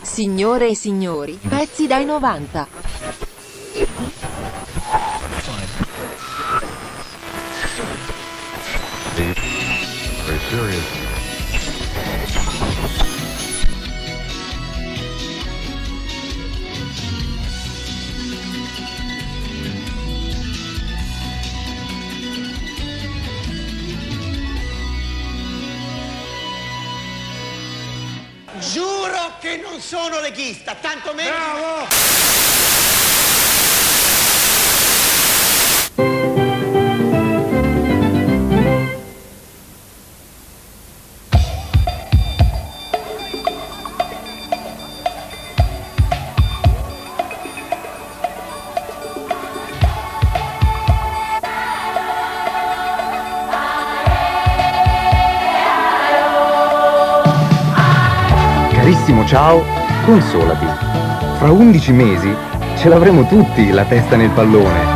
Signore e signori, pezzi dai 90. Che non sono leghista, tanto meno... Bravo! Ciao, consolati. Fra 11 mesi ce l'avremo tutti la testa nel pallone.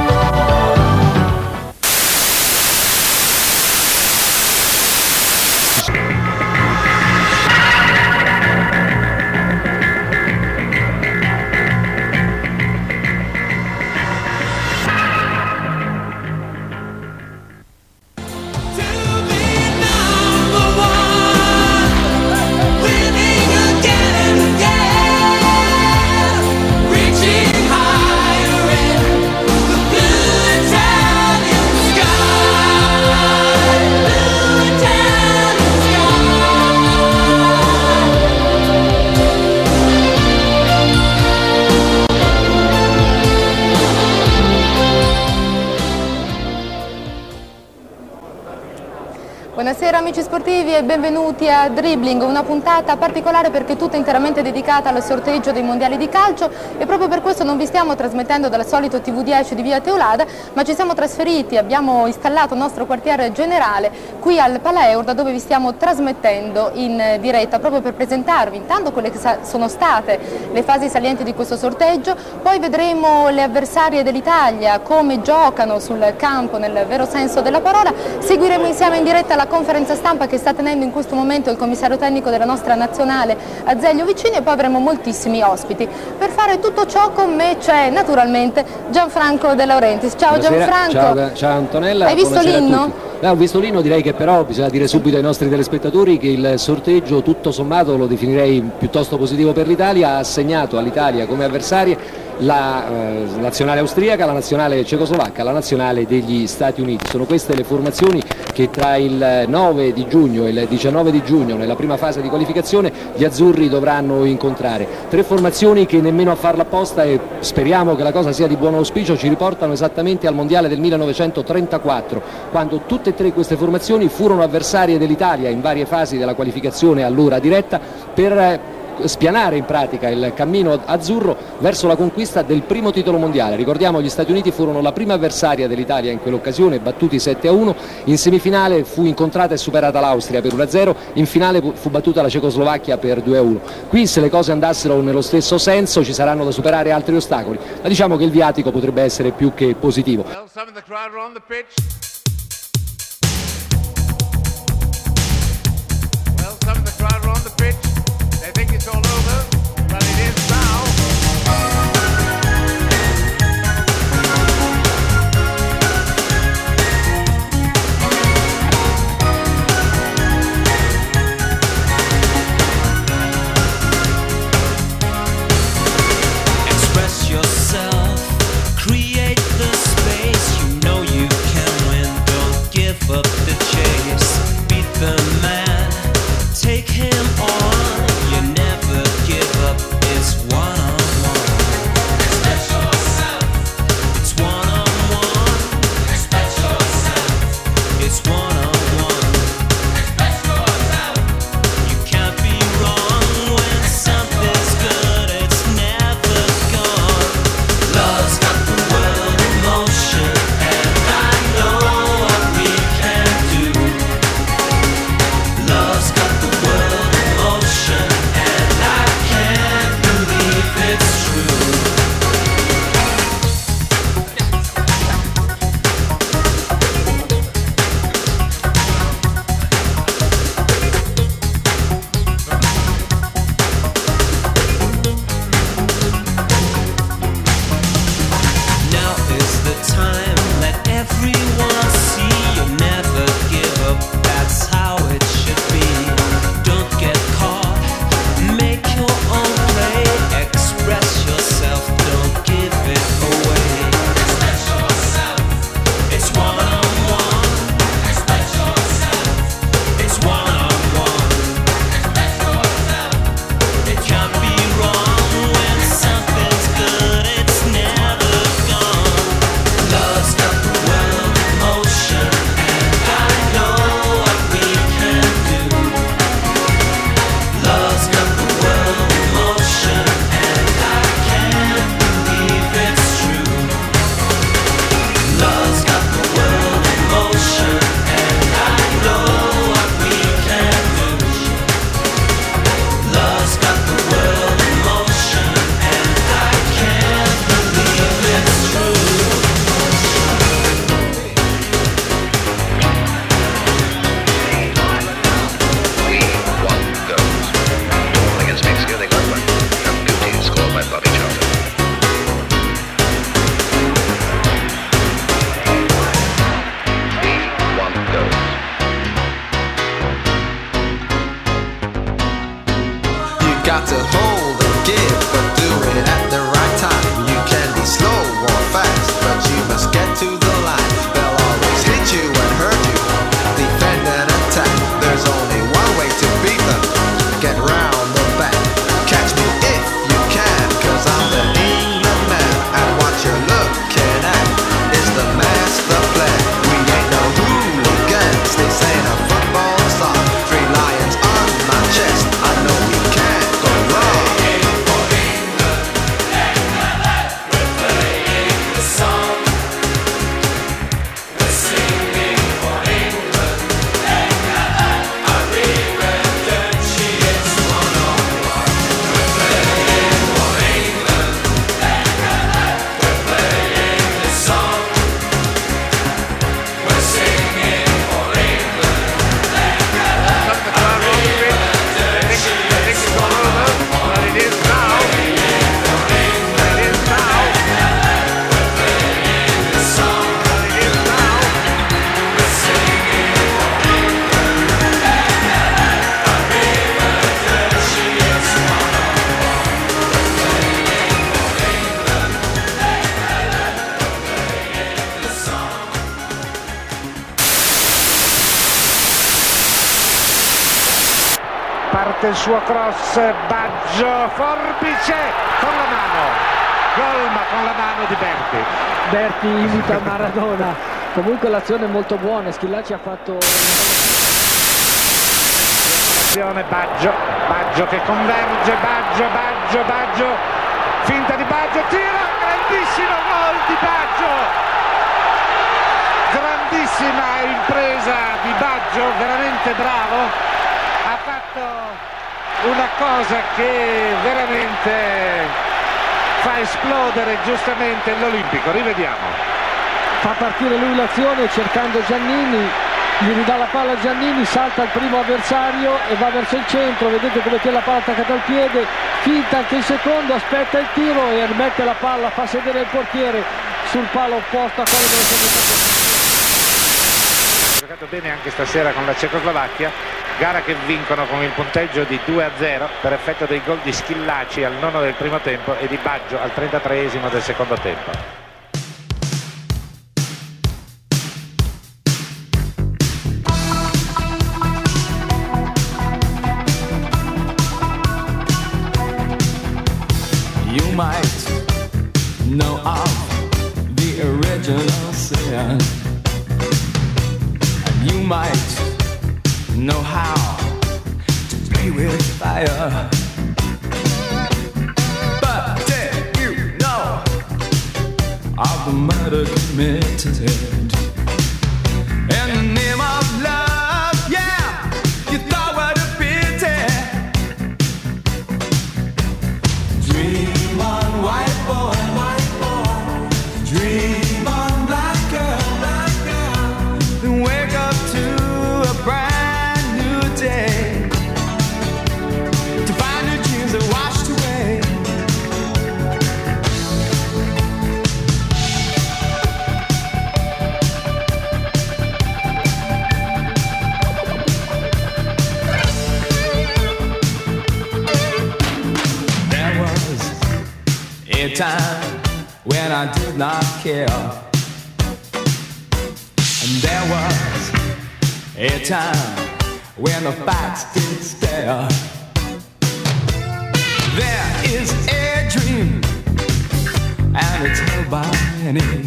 Benvenuti a Dribbling, una puntata particolare perché tutta interamente dedicata al sorteggio dei mondiali di calcio. E proprio per questo non vi stiamo trasmettendo dal solito TV10 di via Teulada ma ci siamo trasferiti, abbiamo installato il nostro quartiere generale qui al Paleur da dove vi stiamo trasmettendo in diretta proprio per presentarvi intanto quelle che sono state le fasi salienti di questo sorteggio, poi vedremo le avversarie dell'Italia, come giocano sul campo nel vero senso della parola, seguiremo insieme in diretta la conferenza stampa che sta tenendo in questo momento il commissario tecnico della nostra nazionale Azeglio Vicini e poi avremo moltissimi ospiti. Per fare tutto ciò con me c'è naturalmente Gianfranco De Laurentiis. Ciao Buonasera, Gianfranco. Ciao, ciao Antonella. Hai visto l'inno? No, visto l'inno, direi che però bisogna dire subito ai nostri telespettatori che il sorteggio tutto sommato lo definirei piuttosto positivo per l'Italia, ha assegnato all'Italia come avversarie la eh, nazionale austriaca, la nazionale cecoslovacca, la nazionale degli Stati Uniti. Sono queste le formazioni che tra il 9 di giugno e il 19 di giugno nella prima fase di qualificazione gli azzurri dovranno incontrare. Tre formazioni che nemmeno a farla apposta e speriamo che la cosa sia di buon auspicio ci riportano esattamente al mondiale del 1934 quando tutte e tre queste formazioni furono avversarie dell'Italia in varie fasi della qualificazione all'ora diretta per eh, spianare in pratica il cammino azzurro verso la conquista del primo titolo mondiale. Ricordiamo gli Stati Uniti furono la prima avversaria dell'Italia in quell'occasione, battuti 7 a 1, in semifinale fu incontrata e superata l'Austria per 1 a 0, in finale fu battuta la Cecoslovacchia per 2 a 1. Qui se le cose andassero nello stesso senso ci saranno da superare altri ostacoli, ma diciamo che il viatico potrebbe essere più che positivo. Parte il suo cross, Baggio, Forbice con la mano. Gol ma con la mano di Berti. Berti imita Maradona. Comunque l'azione è molto buona, Schillaci ha fatto Azione Baggio, Baggio che converge, Baggio, Baggio, Baggio, finta di Baggio, tira, grandissimo gol di Baggio. Grandissima impresa di Baggio, veramente bravo. Ha fatto una cosa che veramente fa esplodere giustamente l'Olimpico. Rivediamo. fa partire lui l'azione cercando Giannini, gli ridà la palla a Giannini, salta il primo avversario e va verso il centro, vedete come tiene la palla attaccata al piede, finta anche il secondo, aspetta il tiro e rimette la palla, fa sedere il portiere sul palo opposto a quello dove è messo Ha giocato bene anche stasera con la Cecoslovacchia, gara che vincono con il punteggio di 2 a 0 per effetto dei gol di Schillaci al nono del primo tempo e di Baggio al 33esimo del secondo tempo. Care. And there was a time when the facts didn't stare. There is a dream, and it's held by many.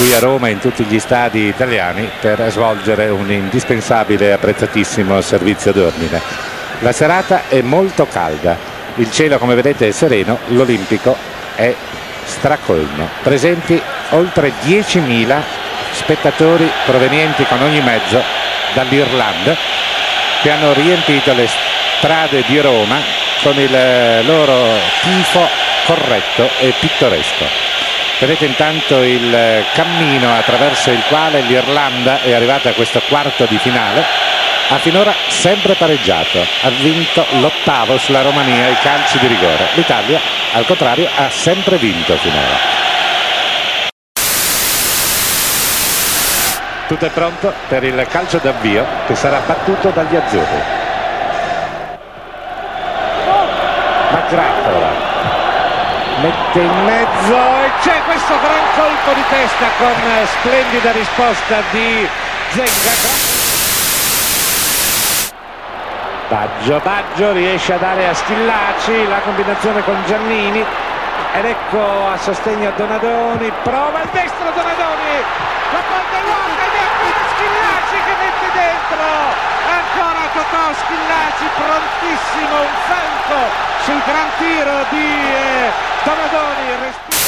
Qui a Roma e in tutti gli stadi italiani per svolgere un indispensabile e apprezzatissimo servizio d'ordine. La serata è molto calda, il cielo come vedete è sereno, l'Olimpico è stracolmo. Presenti oltre 10.000 spettatori provenienti con ogni mezzo dall'Irlanda che hanno riempito le strade di Roma con il eh, loro tifo corretto e pittoresco. Vedete intanto il eh, cammino attraverso il quale l'Irlanda è arrivata a questo quarto di finale. Ha finora sempre pareggiato, ha vinto l'ottavo sulla Romania ai calci di rigore. L'Italia, al contrario, ha sempre vinto finora. Tutto è pronto per il calcio d'avvio che sarà battuto dagli azzurri. McGrath mette in mezzo e c'è questo gran colpo di testa con splendida risposta di Zenga. Baggio, Baggio riesce a dare a Schillaci la combinazione con Giannini ed ecco a sostegno Donadoni, prova il destro Donadoni, la palla è vuota ed ecco Schillaci che mette dentro, ancora Totò Schillaci prontissimo, un falco sul gran tiro di eh, Donadoni, respiro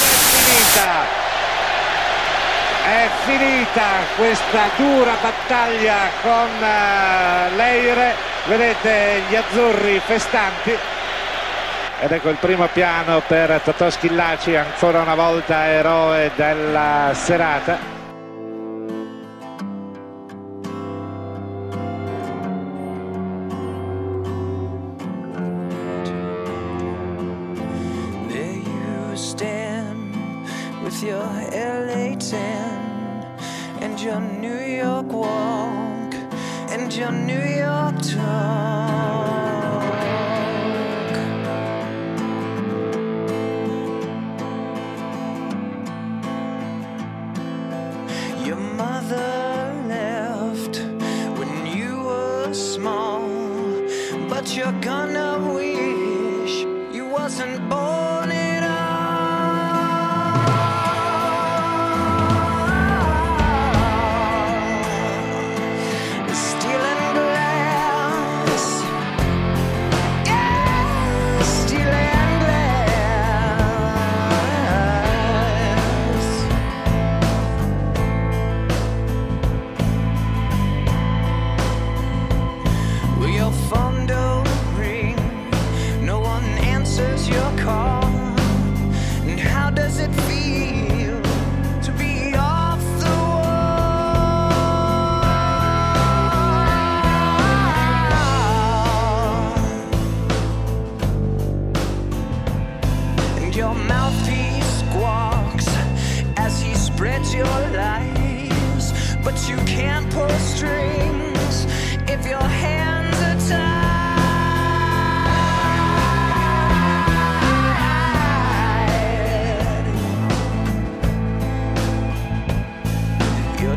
è finita. È finita questa dura battaglia con eh, Leire, vedete gli azzurri festanti. Ed ecco il primo piano per Totò Schillaci, ancora una volta eroe della serata.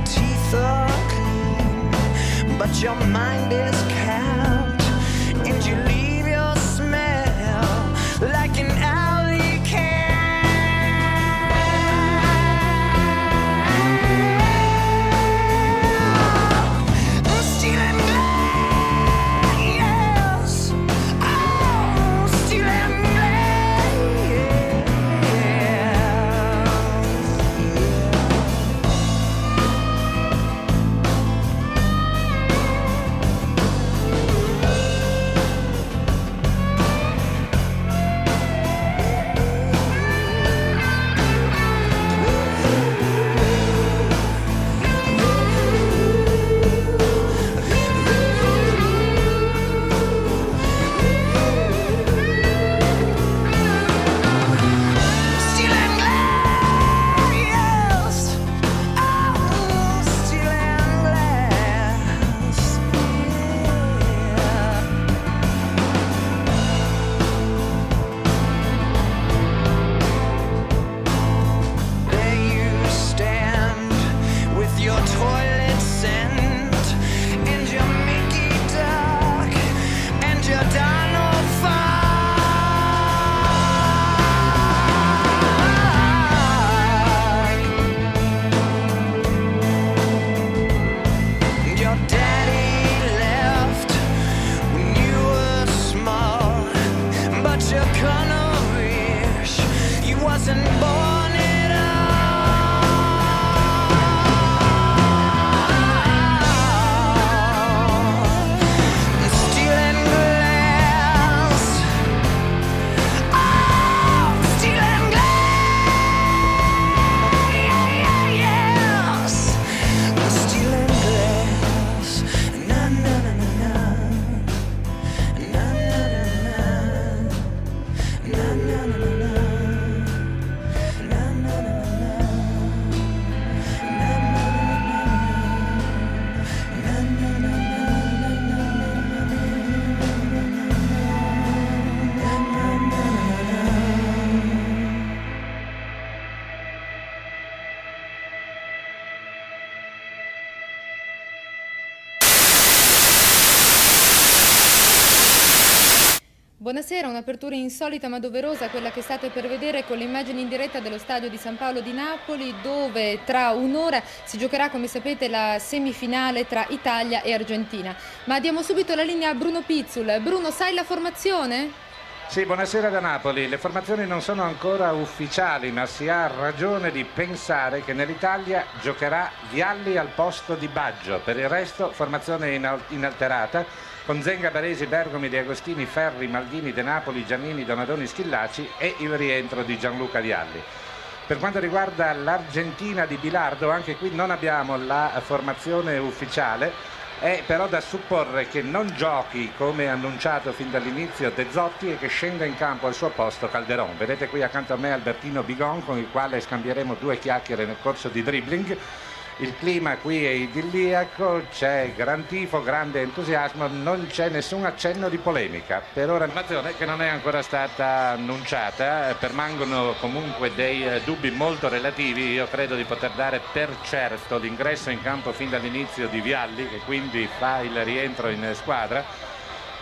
Teeth are clean, but your mind is capped, un'apertura insolita ma doverosa, quella che state per vedere con le immagini in diretta dello stadio di San Paolo di Napoli, dove tra un'ora si giocherà, come sapete, la semifinale tra Italia e Argentina. Ma diamo subito la linea a Bruno Pizzul. Bruno, sai la formazione? Sì, buonasera da Napoli. Le formazioni non sono ancora ufficiali, ma si ha ragione di pensare che nell'Italia giocherà Vialli al posto di Baggio. Per il resto, formazione inal- inalterata con Zenga, Baresi, Bergomi, De Agostini, Ferri, Maldini, De Napoli, Giannini, Donadoni, Schillaci e il rientro di Gianluca Vialli. Per quanto riguarda l'Argentina di Bilardo, anche qui non abbiamo la formazione ufficiale. È però da supporre che non giochi come annunciato fin dall'inizio De Zotti e che scenda in campo al suo posto Calderon. Vedete qui accanto a me Albertino Bigon con il quale scambieremo due chiacchiere nel corso di dribbling. Il clima qui è idilliaco, c'è gran tifo, grande entusiasmo, non c'è nessun accenno di polemica. Per ora nazione che non è ancora stata annunciata, eh, permangono comunque dei eh, dubbi molto relativi. Io credo di poter dare per certo l'ingresso in campo fin dall'inizio di Vialli, che quindi fa il rientro in squadra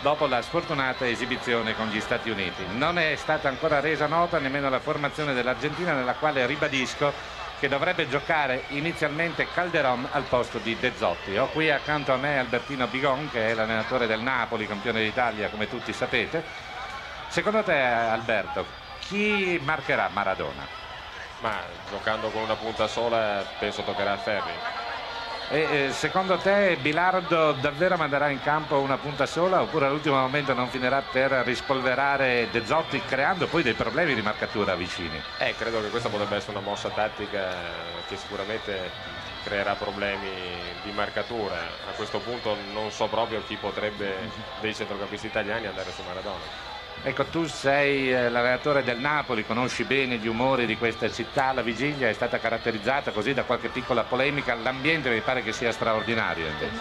dopo la sfortunata esibizione con gli Stati Uniti. Non è stata ancora resa nota nemmeno la formazione dell'Argentina nella quale ribadisco che dovrebbe giocare inizialmente Calderon al posto di De Zotti. Ho qui accanto a me Albertino Bigon che è l'allenatore del Napoli, campione d'Italia come tutti sapete. Secondo te Alberto, chi marcherà Maradona? Ma giocando con una punta sola penso toccherà a Ferri. E eh, secondo te Bilardo davvero manderà in campo una punta sola oppure all'ultimo momento non finirà per rispolverare De Zotti creando poi dei problemi di marcatura vicini? Eh, credo che questa potrebbe essere una mossa tattica che sicuramente creerà problemi di marcatura. A questo punto non so proprio chi potrebbe dei centrocampisti italiani andare su Maradona. Ecco, tu sei eh, l'allenatore del Napoli, conosci bene gli umori di questa città, la vigilia è stata caratterizzata così da qualche piccola polemica, l'ambiente mi pare che sia straordinario invece.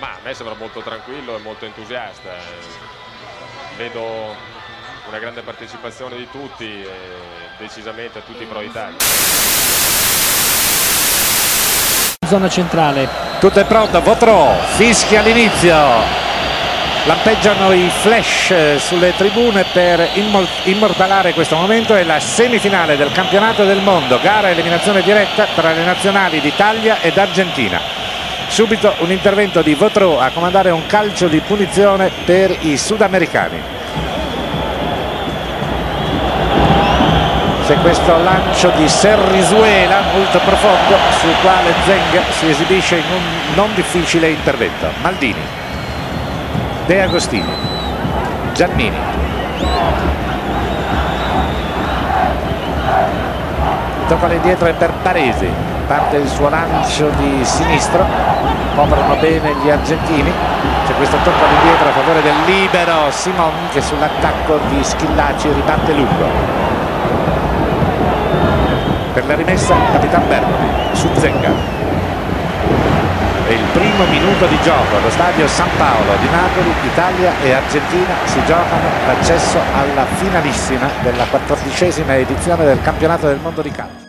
Ma a me sembra molto tranquillo e molto entusiasta. eh. Vedo una grande partecipazione di tutti e decisamente a tutti pro Italia. Zona centrale. Tutto è pronto, Votrò, fischia all'inizio. Lampeggiano i flash eh, sulle tribune per immortalare questo momento. È la semifinale del campionato del mondo, gara eliminazione diretta tra le nazionali d'Italia ed Argentina. Subito un intervento di Votrò a comandare un calcio di punizione per i sudamericani. C'è questo lancio di Serrisuela molto profondo sul quale Zeng si esibisce in un non difficile intervento. Maldini. De Agostini, Giannini. Tocca all'indietro e per Paresi. Parte il suo lancio di sinistro. Coprono bene gli argentini. C'è questo tocco all'indietro a favore del libero Simon che sull'attacco di Schillaci riparte lungo. Per la rimessa Capitan Bertoli su Zenga. Primo minuto di gioco allo stadio San Paolo di Napoli, Italia e Argentina si giocano l'accesso alla finalissima della quattordicesima edizione del campionato del mondo di calcio.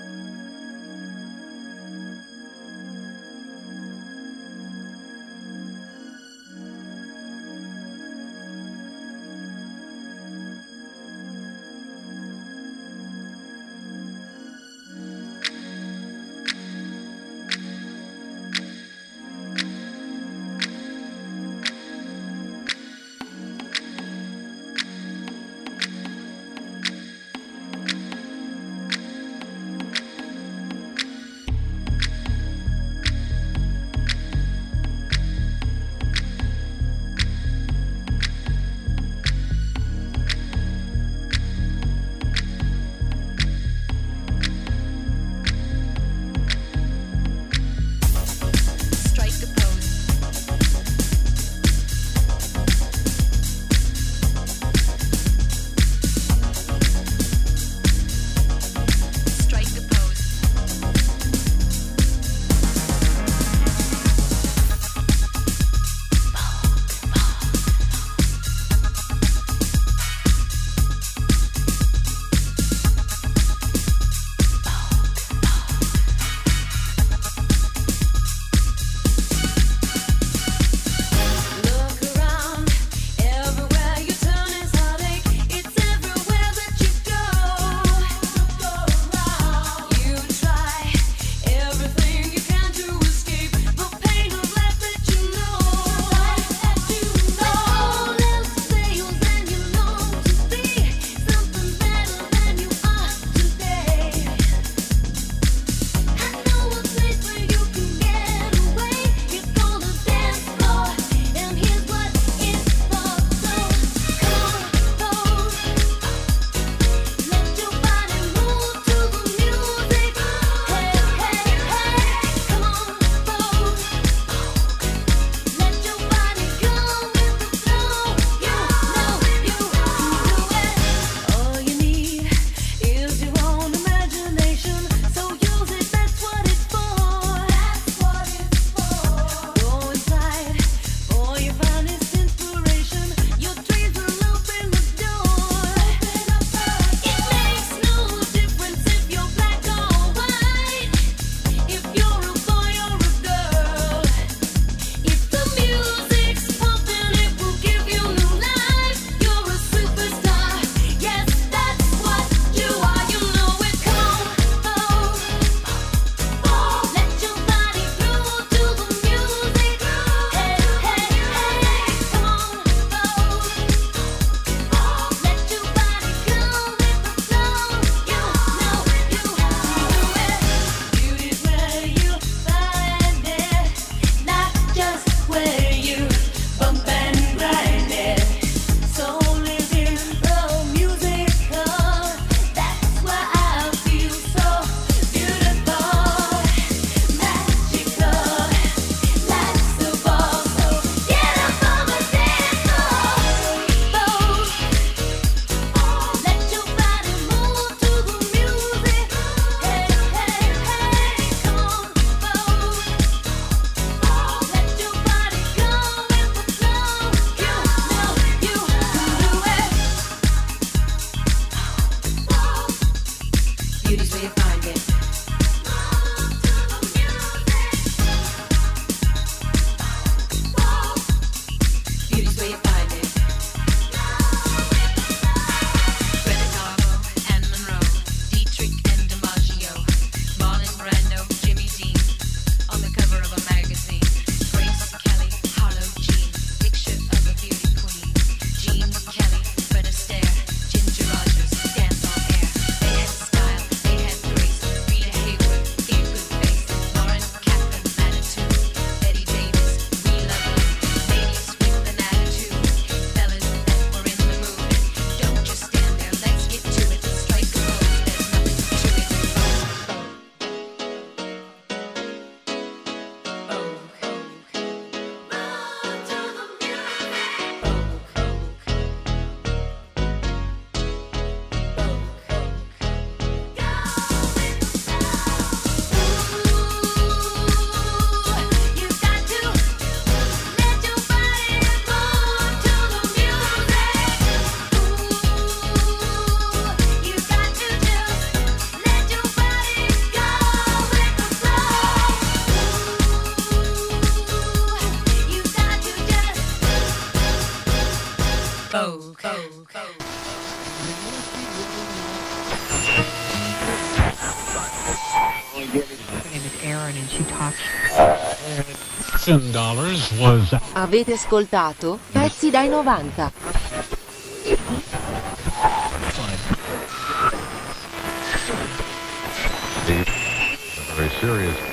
Was Avete ascoltato Pezzi dai 90. very serious.